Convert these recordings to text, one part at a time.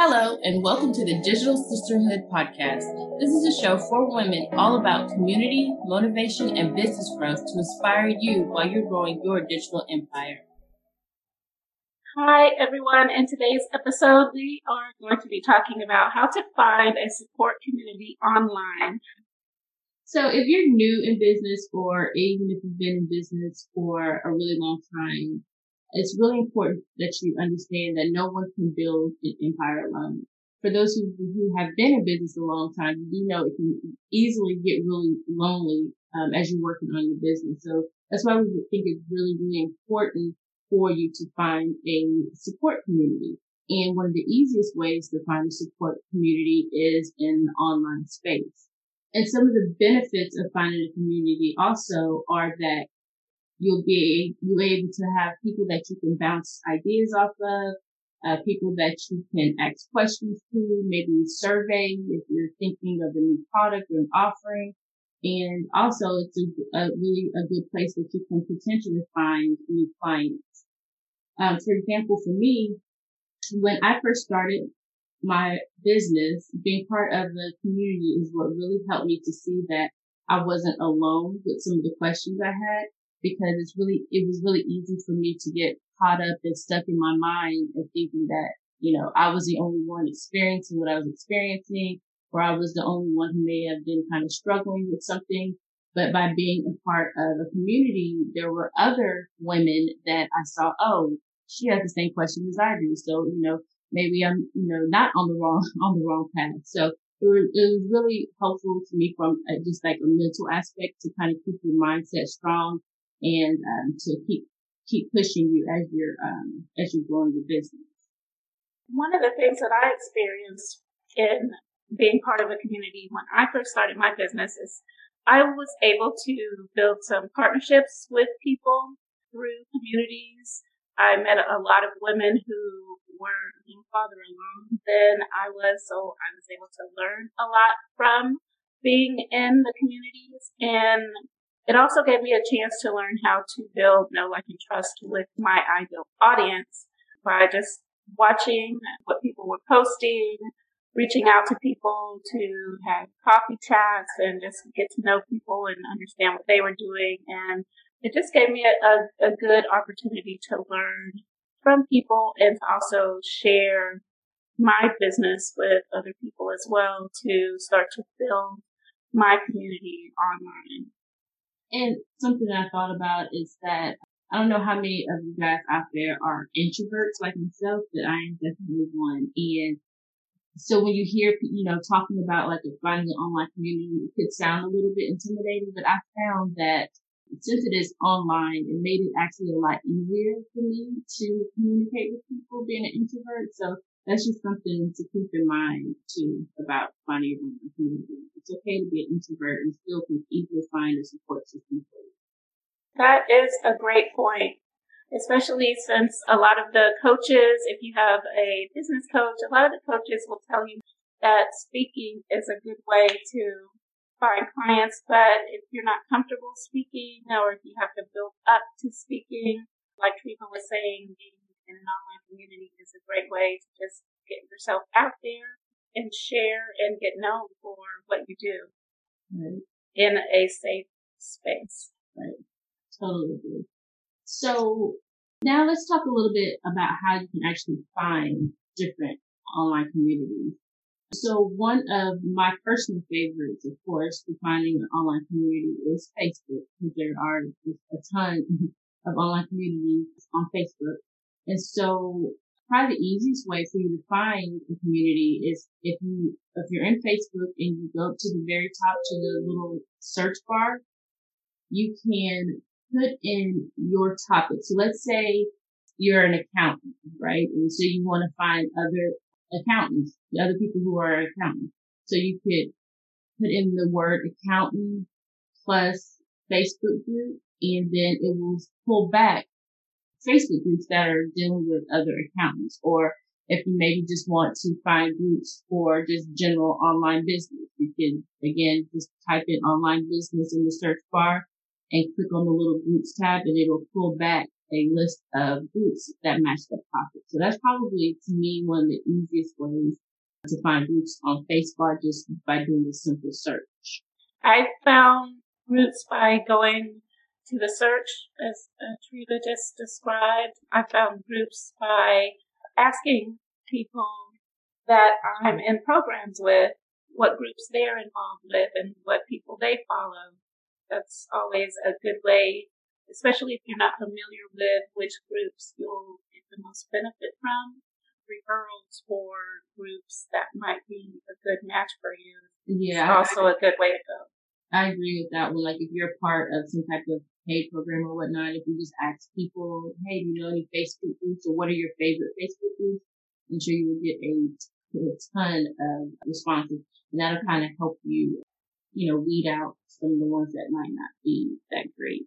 Hello, and welcome to the Digital Sisterhood Podcast. This is a show for women all about community, motivation, and business growth to inspire you while you're growing your digital empire. Hi, everyone. In today's episode, we are going to be talking about how to find a support community online. So, if you're new in business, or even if you've been in business for a really long time, it's really important that you understand that no one can build an empire alone. For those who, who have been in business a long time, you know it can easily get really lonely um, as you're working on your business. So that's why we think it's really, really important for you to find a support community. And one of the easiest ways to find a support community is in the online space. And some of the benefits of finding a community also are that You'll be you'll be able to have people that you can bounce ideas off of, uh, people that you can ask questions to, maybe survey if you're thinking of a new product or an offering. And also it's a, a really a good place that you can potentially find new clients. Um, for example, for me, when I first started my business, being part of the community is what really helped me to see that I wasn't alone with some of the questions I had because it's really, it was really easy for me to get caught up and stuck in my mind and thinking that, you know, I was the only one experiencing what I was experiencing or I was the only one who may have been kind of struggling with something. But by being a part of a community, there were other women that I saw, oh, she has the same question as I do. So, you know, maybe I'm, you know, not on the wrong, on the wrong path. So it was, it was really helpful to me from uh, just like a mental aspect to kind of keep your mindset strong and um, to keep keep pushing you as you're um, as you're growing your business. One of the things that I experienced in being part of a community when I first started my business is I was able to build some partnerships with people through communities. I met a lot of women who were farther along than I was, so I was able to learn a lot from being in the communities and it also gave me a chance to learn how to build know, like, and trust with my ideal audience by just watching what people were posting, reaching out to people to have coffee chats and just get to know people and understand what they were doing. And it just gave me a, a, a good opportunity to learn from people and to also share my business with other people as well to start to build my community online. And something I thought about is that I don't know how many of you guys out there are introverts like myself, but I am definitely one. And so when you hear, you know, talking about like finding an online community, it could sound a little bit intimidating, but I found that since it is online, it made it actually a lot easier for me to communicate with people being an introvert. So that's just something to keep in mind too about finding your own community. It's okay to be an introvert and still can easily find a support system for you. That is a great point, especially since a lot of the coaches, if you have a business coach, a lot of the coaches will tell you that speaking is a good way to find clients, but if you're not comfortable speaking or if you have to build up to speaking, like Treva was saying, in an online community is a great way to just get yourself out there and share and get known for what you do right. in a safe space. Right. Totally agree. So now let's talk a little bit about how you can actually find different online communities. So one of my personal favorites, of course, for finding an online community is Facebook, because there are a ton of online communities on Facebook. And so probably the easiest way for you to find a community is if you, if you're in Facebook and you go up to the very top to the little search bar, you can put in your topic. So let's say you're an accountant, right? And so you want to find other accountants, the other people who are accountants. So you could put in the word accountant plus Facebook group and then it will pull back Facebook groups that are dealing with other accountants or if you maybe just want to find groups for just general online business, you can again just type in online business in the search bar and click on the little groups tab and it'll pull back a list of groups that match that topic. So that's probably to me one of the easiest ways to find groups on Facebook just by doing a simple search. I found groups by going to the search, as Treva just described. I found groups by asking people that I'm in programs with what groups they're involved with and what people they follow. That's always a good way, especially if you're not familiar with which groups you'll get the most benefit from referrals for groups that might be a good match for you. Yeah. also a good way to go. I agree with that one. Like if you're part of some type of paid program or whatnot, if you just ask people, hey, do you know any Facebook groups or what are your favorite Facebook groups? I'm sure you will get a, a ton of responses and that'll kind of help you, you know, weed out some of the ones that might not be that great.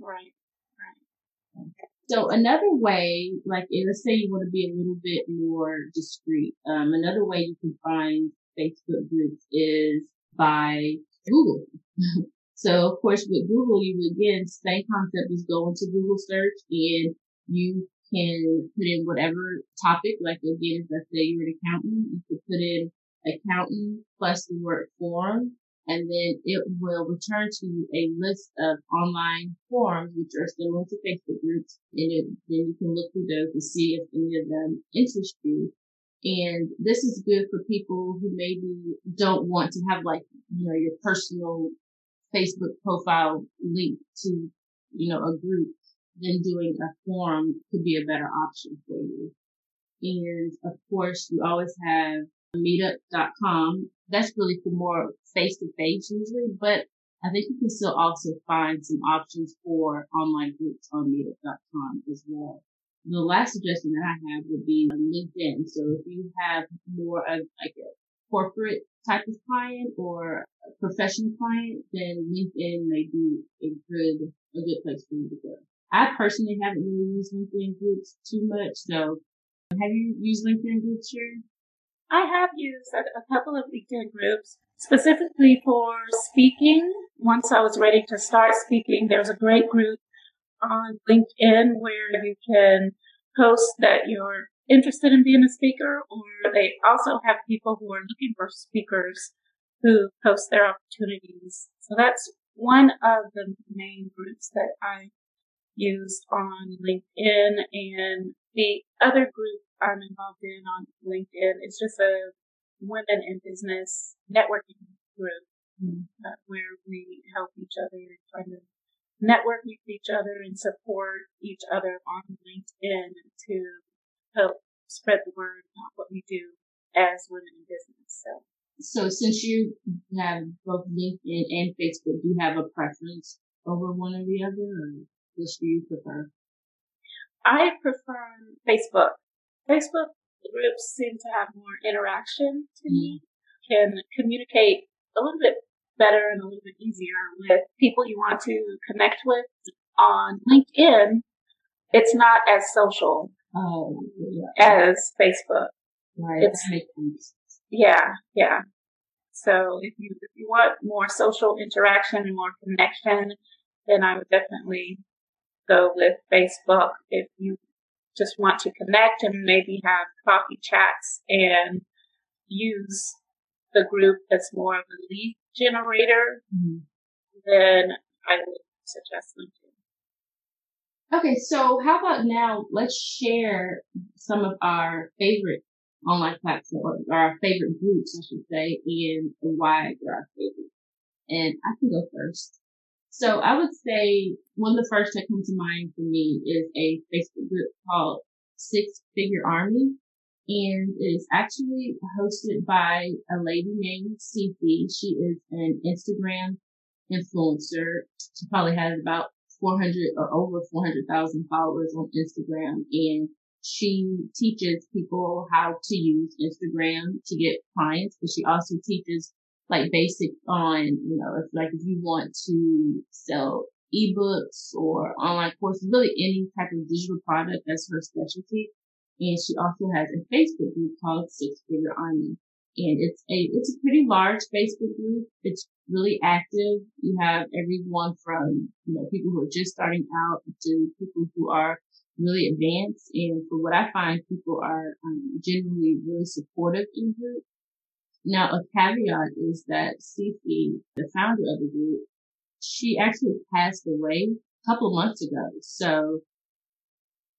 Right. Right. Okay. So another way, like let's say you want to be a little bit more discreet, um, another way you can find Facebook groups is by Google. so of course with Google, you again, same concept is go into Google search and you can put in whatever topic, like again, let's say you're an accountant, you could put in accountant plus the word forum and then it will return to you a list of online forums, which are similar to Facebook groups. And it, then you can look through those to see if any of them interest you. And this is good for people who maybe don't want to have like, you know, your personal Facebook profile linked to, you know, a group. Then doing a forum could be a better option for you. And of course, you always have meetup.com. That's really for more face to face usually, but I think you can still also find some options for online groups on meetup.com as well. The last suggestion that I have would be LinkedIn. So if you have more of like a corporate type of client or a professional client, then LinkedIn may be a good, a good place for you to go. I personally haven't really used LinkedIn groups too much. So have you used LinkedIn groups, Sharon? I have used a couple of LinkedIn groups specifically for speaking. Once I was ready to start speaking, there was a great group on LinkedIn where you can post that you're interested in being a speaker, or they also have people who are looking for speakers who post their opportunities. So that's one of the main groups that I use on LinkedIn. And the other group I'm involved in on LinkedIn is just a women in business networking group mm-hmm. uh, where we help each other kind of network with each other and support each other on LinkedIn to help spread the word about what we do as women in business. So, so since you have both LinkedIn and Facebook, do you have a preference over one or the other, or which do you prefer? I prefer Facebook. Facebook groups seem to have more interaction to me, mm-hmm. can communicate a little bit better and a little bit easier with people you want to connect with. On LinkedIn, it's not as social oh, yeah. as Facebook. Right. It's, yeah, yeah. So if you if you want more social interaction and more connection, then I would definitely go with Facebook. If you just want to connect and maybe have coffee chats and use the group as more of a lead generator, mm-hmm. then I would suggest LinkedIn. Okay, so how about now let's share some of our favorite online platforms, or our favorite groups, I should say, and why they're our favorite. And I can go first. So I would say one of the first that come to mind for me is a Facebook group called Six Figure Army. And it is actually hosted by a lady named Cece. She is an Instagram influencer. She probably has about 400 or over 400,000 followers on Instagram. And she teaches people how to use Instagram to get clients, but she also teaches like basic on, you know, if like if you want to sell ebooks or online courses, really any type of digital product, that's her specialty. And she also has a Facebook group called Six Figure Army. and it's a it's a pretty large Facebook group. It's really active. You have everyone from you know people who are just starting out to people who are really advanced. And for what I find, people are um, generally really supportive in the group. Now, a caveat is that Cece, the founder of the group, she actually passed away a couple months ago. So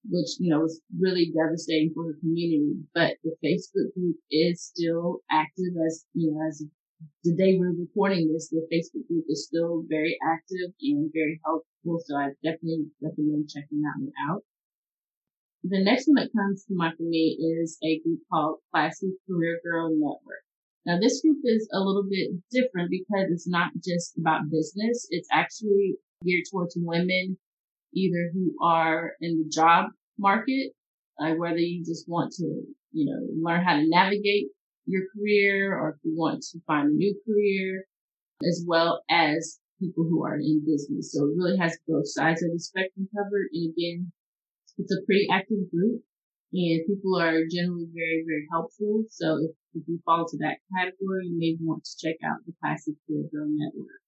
which, you know, was really devastating for the community. But the Facebook group is still active as, you know, as the day we're recording this, the Facebook group is still very active and very helpful. So I definitely recommend checking that one out. The next one that comes to mind for me is a group called Classy Career Girl Network. Now this group is a little bit different because it's not just about business. It's actually geared towards women either who are in the job market, whether you just want to, you know, learn how to navigate your career or if you want to find a new career, as well as people who are in business. So it really has both sides of the spectrum covered. And again, it's a pretty active group and people are generally very, very helpful. So if, if you fall to that category, you may want to check out the Classy Career Girl Network.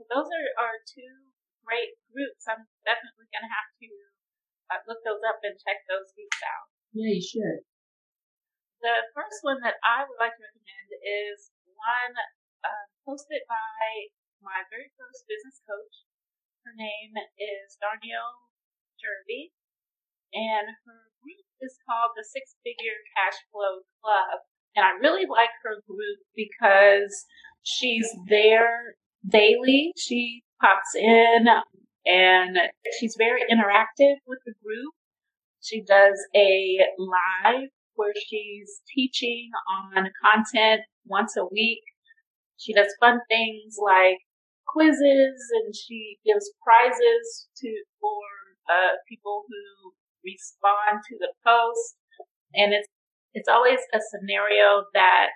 So those are, are two great groups. I'm definitely going to have to look those up and check those groups out. Yeah, you should. The first one that I would like to recommend is one uh, posted by my very close business coach. Her name is Darnell Jervey, and her group is called the Six Figure Cash Flow Club. And I really like her group because she's there daily. She pops in and she's very interactive with the group. She does a live where she's teaching on content once a week. She does fun things like quizzes and she gives prizes to for uh, people who respond to the post. And it's it's always a scenario that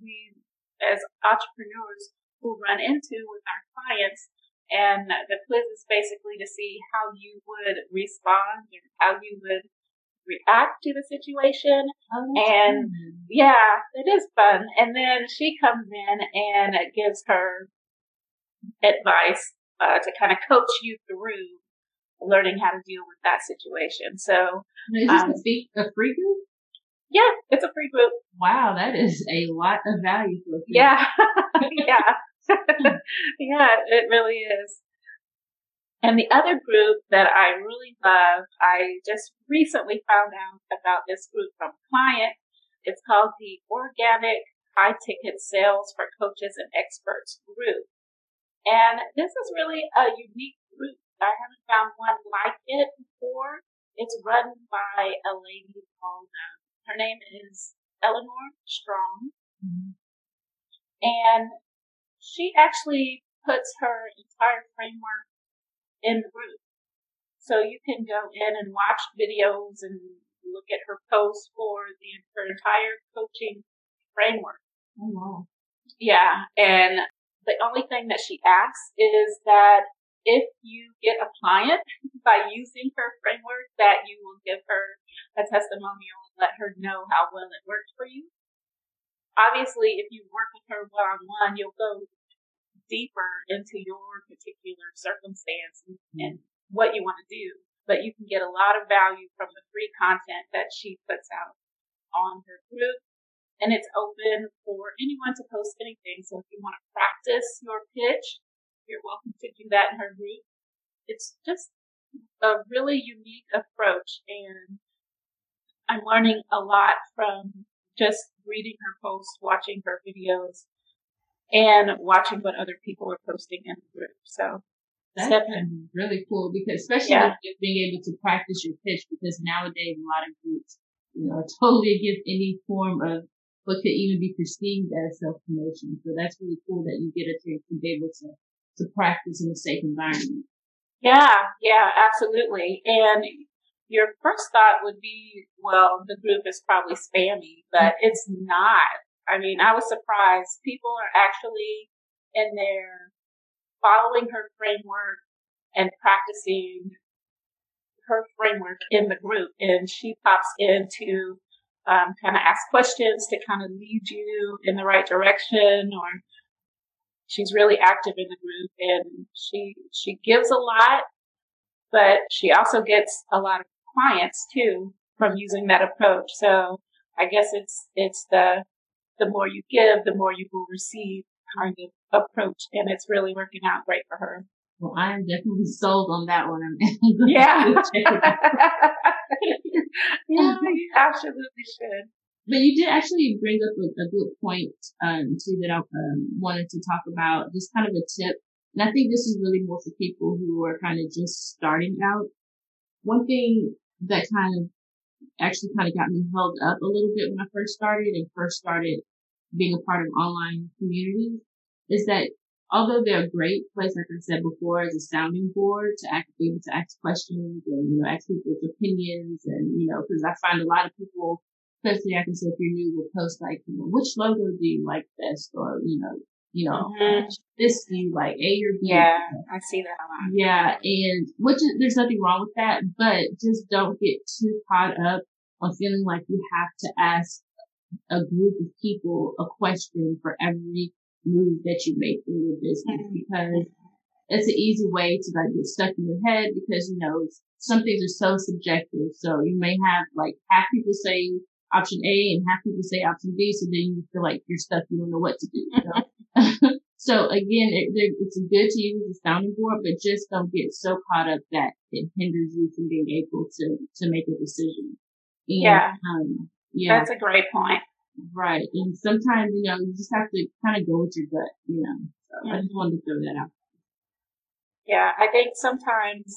we as entrepreneurs will run into with our clients and the quiz is basically to see how you would respond and how you would react to the situation. Oh, and fun. yeah, it is fun. And then she comes in and gives her advice uh, to kind of coach you through learning how to deal with that situation. So, is this um, a free group? Yeah, it's a free group. Wow, that is a lot of value for Yeah, yeah. yeah, it really is. And the other group that I really love, I just recently found out about this group from a client. It's called the Organic High Ticket Sales for Coaches and Experts group. And this is really a unique group. I haven't found one like it before. It's run by a lady called, uh, her name is Eleanor Strong. Mm-hmm. And she actually puts her entire framework in the group. So you can go in and watch videos and look at her posts for the her entire coaching framework. Oh wow. Yeah, and the only thing that she asks is that if you get a client by using her framework, that you will give her a testimonial and let her know how well it worked for you. Obviously, if you work with her one on one, you'll go deeper into your particular circumstance and, mm-hmm. and what you want to do. But you can get a lot of value from the free content that she puts out on her group. And it's open for anyone to post anything. So if you want to practice your pitch, you're welcome to do that in her group. It's just a really unique approach and I'm learning a lot from just reading her posts, watching her videos, and watching what other people are posting in the group. So that's definitely really cool because especially yeah. being able to practice your pitch because nowadays a lot of groups, you know, are totally against any form of what could even be perceived as self promotion. So that's really cool that you get a chance to be able to, to practice in a safe environment. Yeah, yeah, absolutely. And your first thought would be, well, the group is probably spammy, but it's not. I mean, I was surprised. People are actually in there following her framework and practicing her framework in the group. And she pops into um, kind of ask questions to kind of lead you in the right direction or she's really active in the group and she she gives a lot but she also gets a lot of clients too from using that approach so i guess it's it's the the more you give the more you will receive kind of approach and it's really working out great for her well, I am definitely sold on that one. yeah. yeah, you absolutely should. But you did actually bring up a, a good point, um, too, that I um, wanted to talk about. Just kind of a tip. And I think this is really more for people who are kind of just starting out. One thing that kind of actually kind of got me held up a little bit when I first started and first started being a part of online communities is that although they're a great place, like I said before, as a sounding board to act, be able to ask questions and, you know, ask people's opinions and, you know, cause I find a lot of people, especially I can say if you're new, will post like, you know, which logo do you like best? or, you know, you know, mm-hmm. this you like, A or B? Yeah, I see that a lot. Yeah, and which is, there's nothing wrong with that, but just don't get too caught up on feeling like you have to ask a group of people a question for every move that you make in your business mm-hmm. because it's an easy way to like get stuck in your head because you know some things are so subjective. So you may have like half people say option A and half people say option B, so then you feel like you're stuck. You don't know what to do. You know? so again, it, it's good to use the sounding board, but just don't get so caught up that it hinders you from being able to to make a decision. And, yeah, um, yeah, that's a great point. Right. And sometimes, you know, you just have to kind of go with your gut, you know. So mm-hmm. I just wanted to throw that out. Yeah, I think sometimes,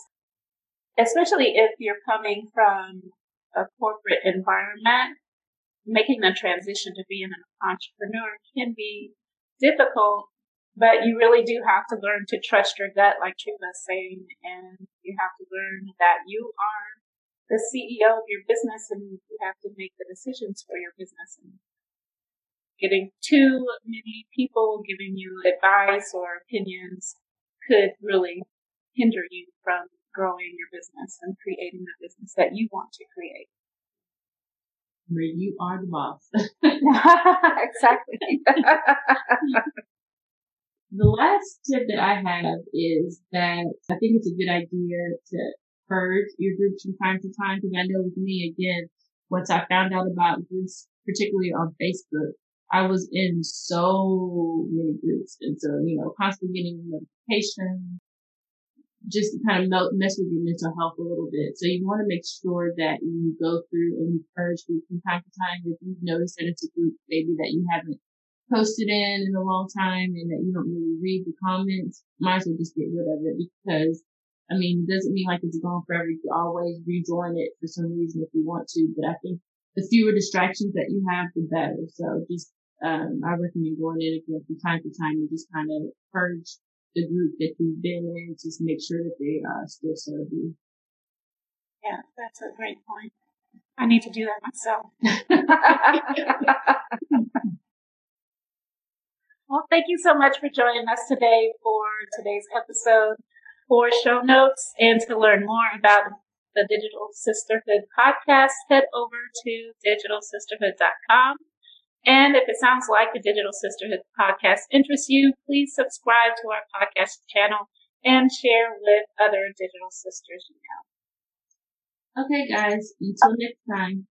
especially if you're coming from a corporate environment, making the transition to being an entrepreneur can be difficult, but you really do have to learn to trust your gut, like Treva's saying, and you have to learn that you are the CEO of your business and you have to make the decisions for your business. And getting too many people giving you advice or opinions could really hinder you from growing your business and creating the business that you want to create. Where you are the boss. exactly. the last tip that I have is that I think it's a good idea to purge your groups from time to time because I know with me again, once I found out about groups, particularly on Facebook, I was in so many groups. And so, you know, constantly getting notifications, just kind of mess with your mental health a little bit. So you want to make sure that you go through and purge groups from time to time. If you've noticed that it's a group maybe that you haven't posted in in a long time and that you don't really read the comments, might as well just get rid of it because I mean, it doesn't mean like it's gone forever. You can always rejoin it for some reason if you want to, but I think the fewer distractions that you have, the better. So just, um, I recommend going in again from time to time and just kind of purge the group that you've been in, just make sure that they, uh, still serve you. Yeah, that's a great point. I need to do that myself. well, thank you so much for joining us today for today's episode. For show notes and to learn more about the Digital Sisterhood podcast, head over to digitalsisterhood.com. And if it sounds like the Digital Sisterhood podcast interests you, please subscribe to our podcast channel and share with other digital sisters you know. Okay, guys, until next time.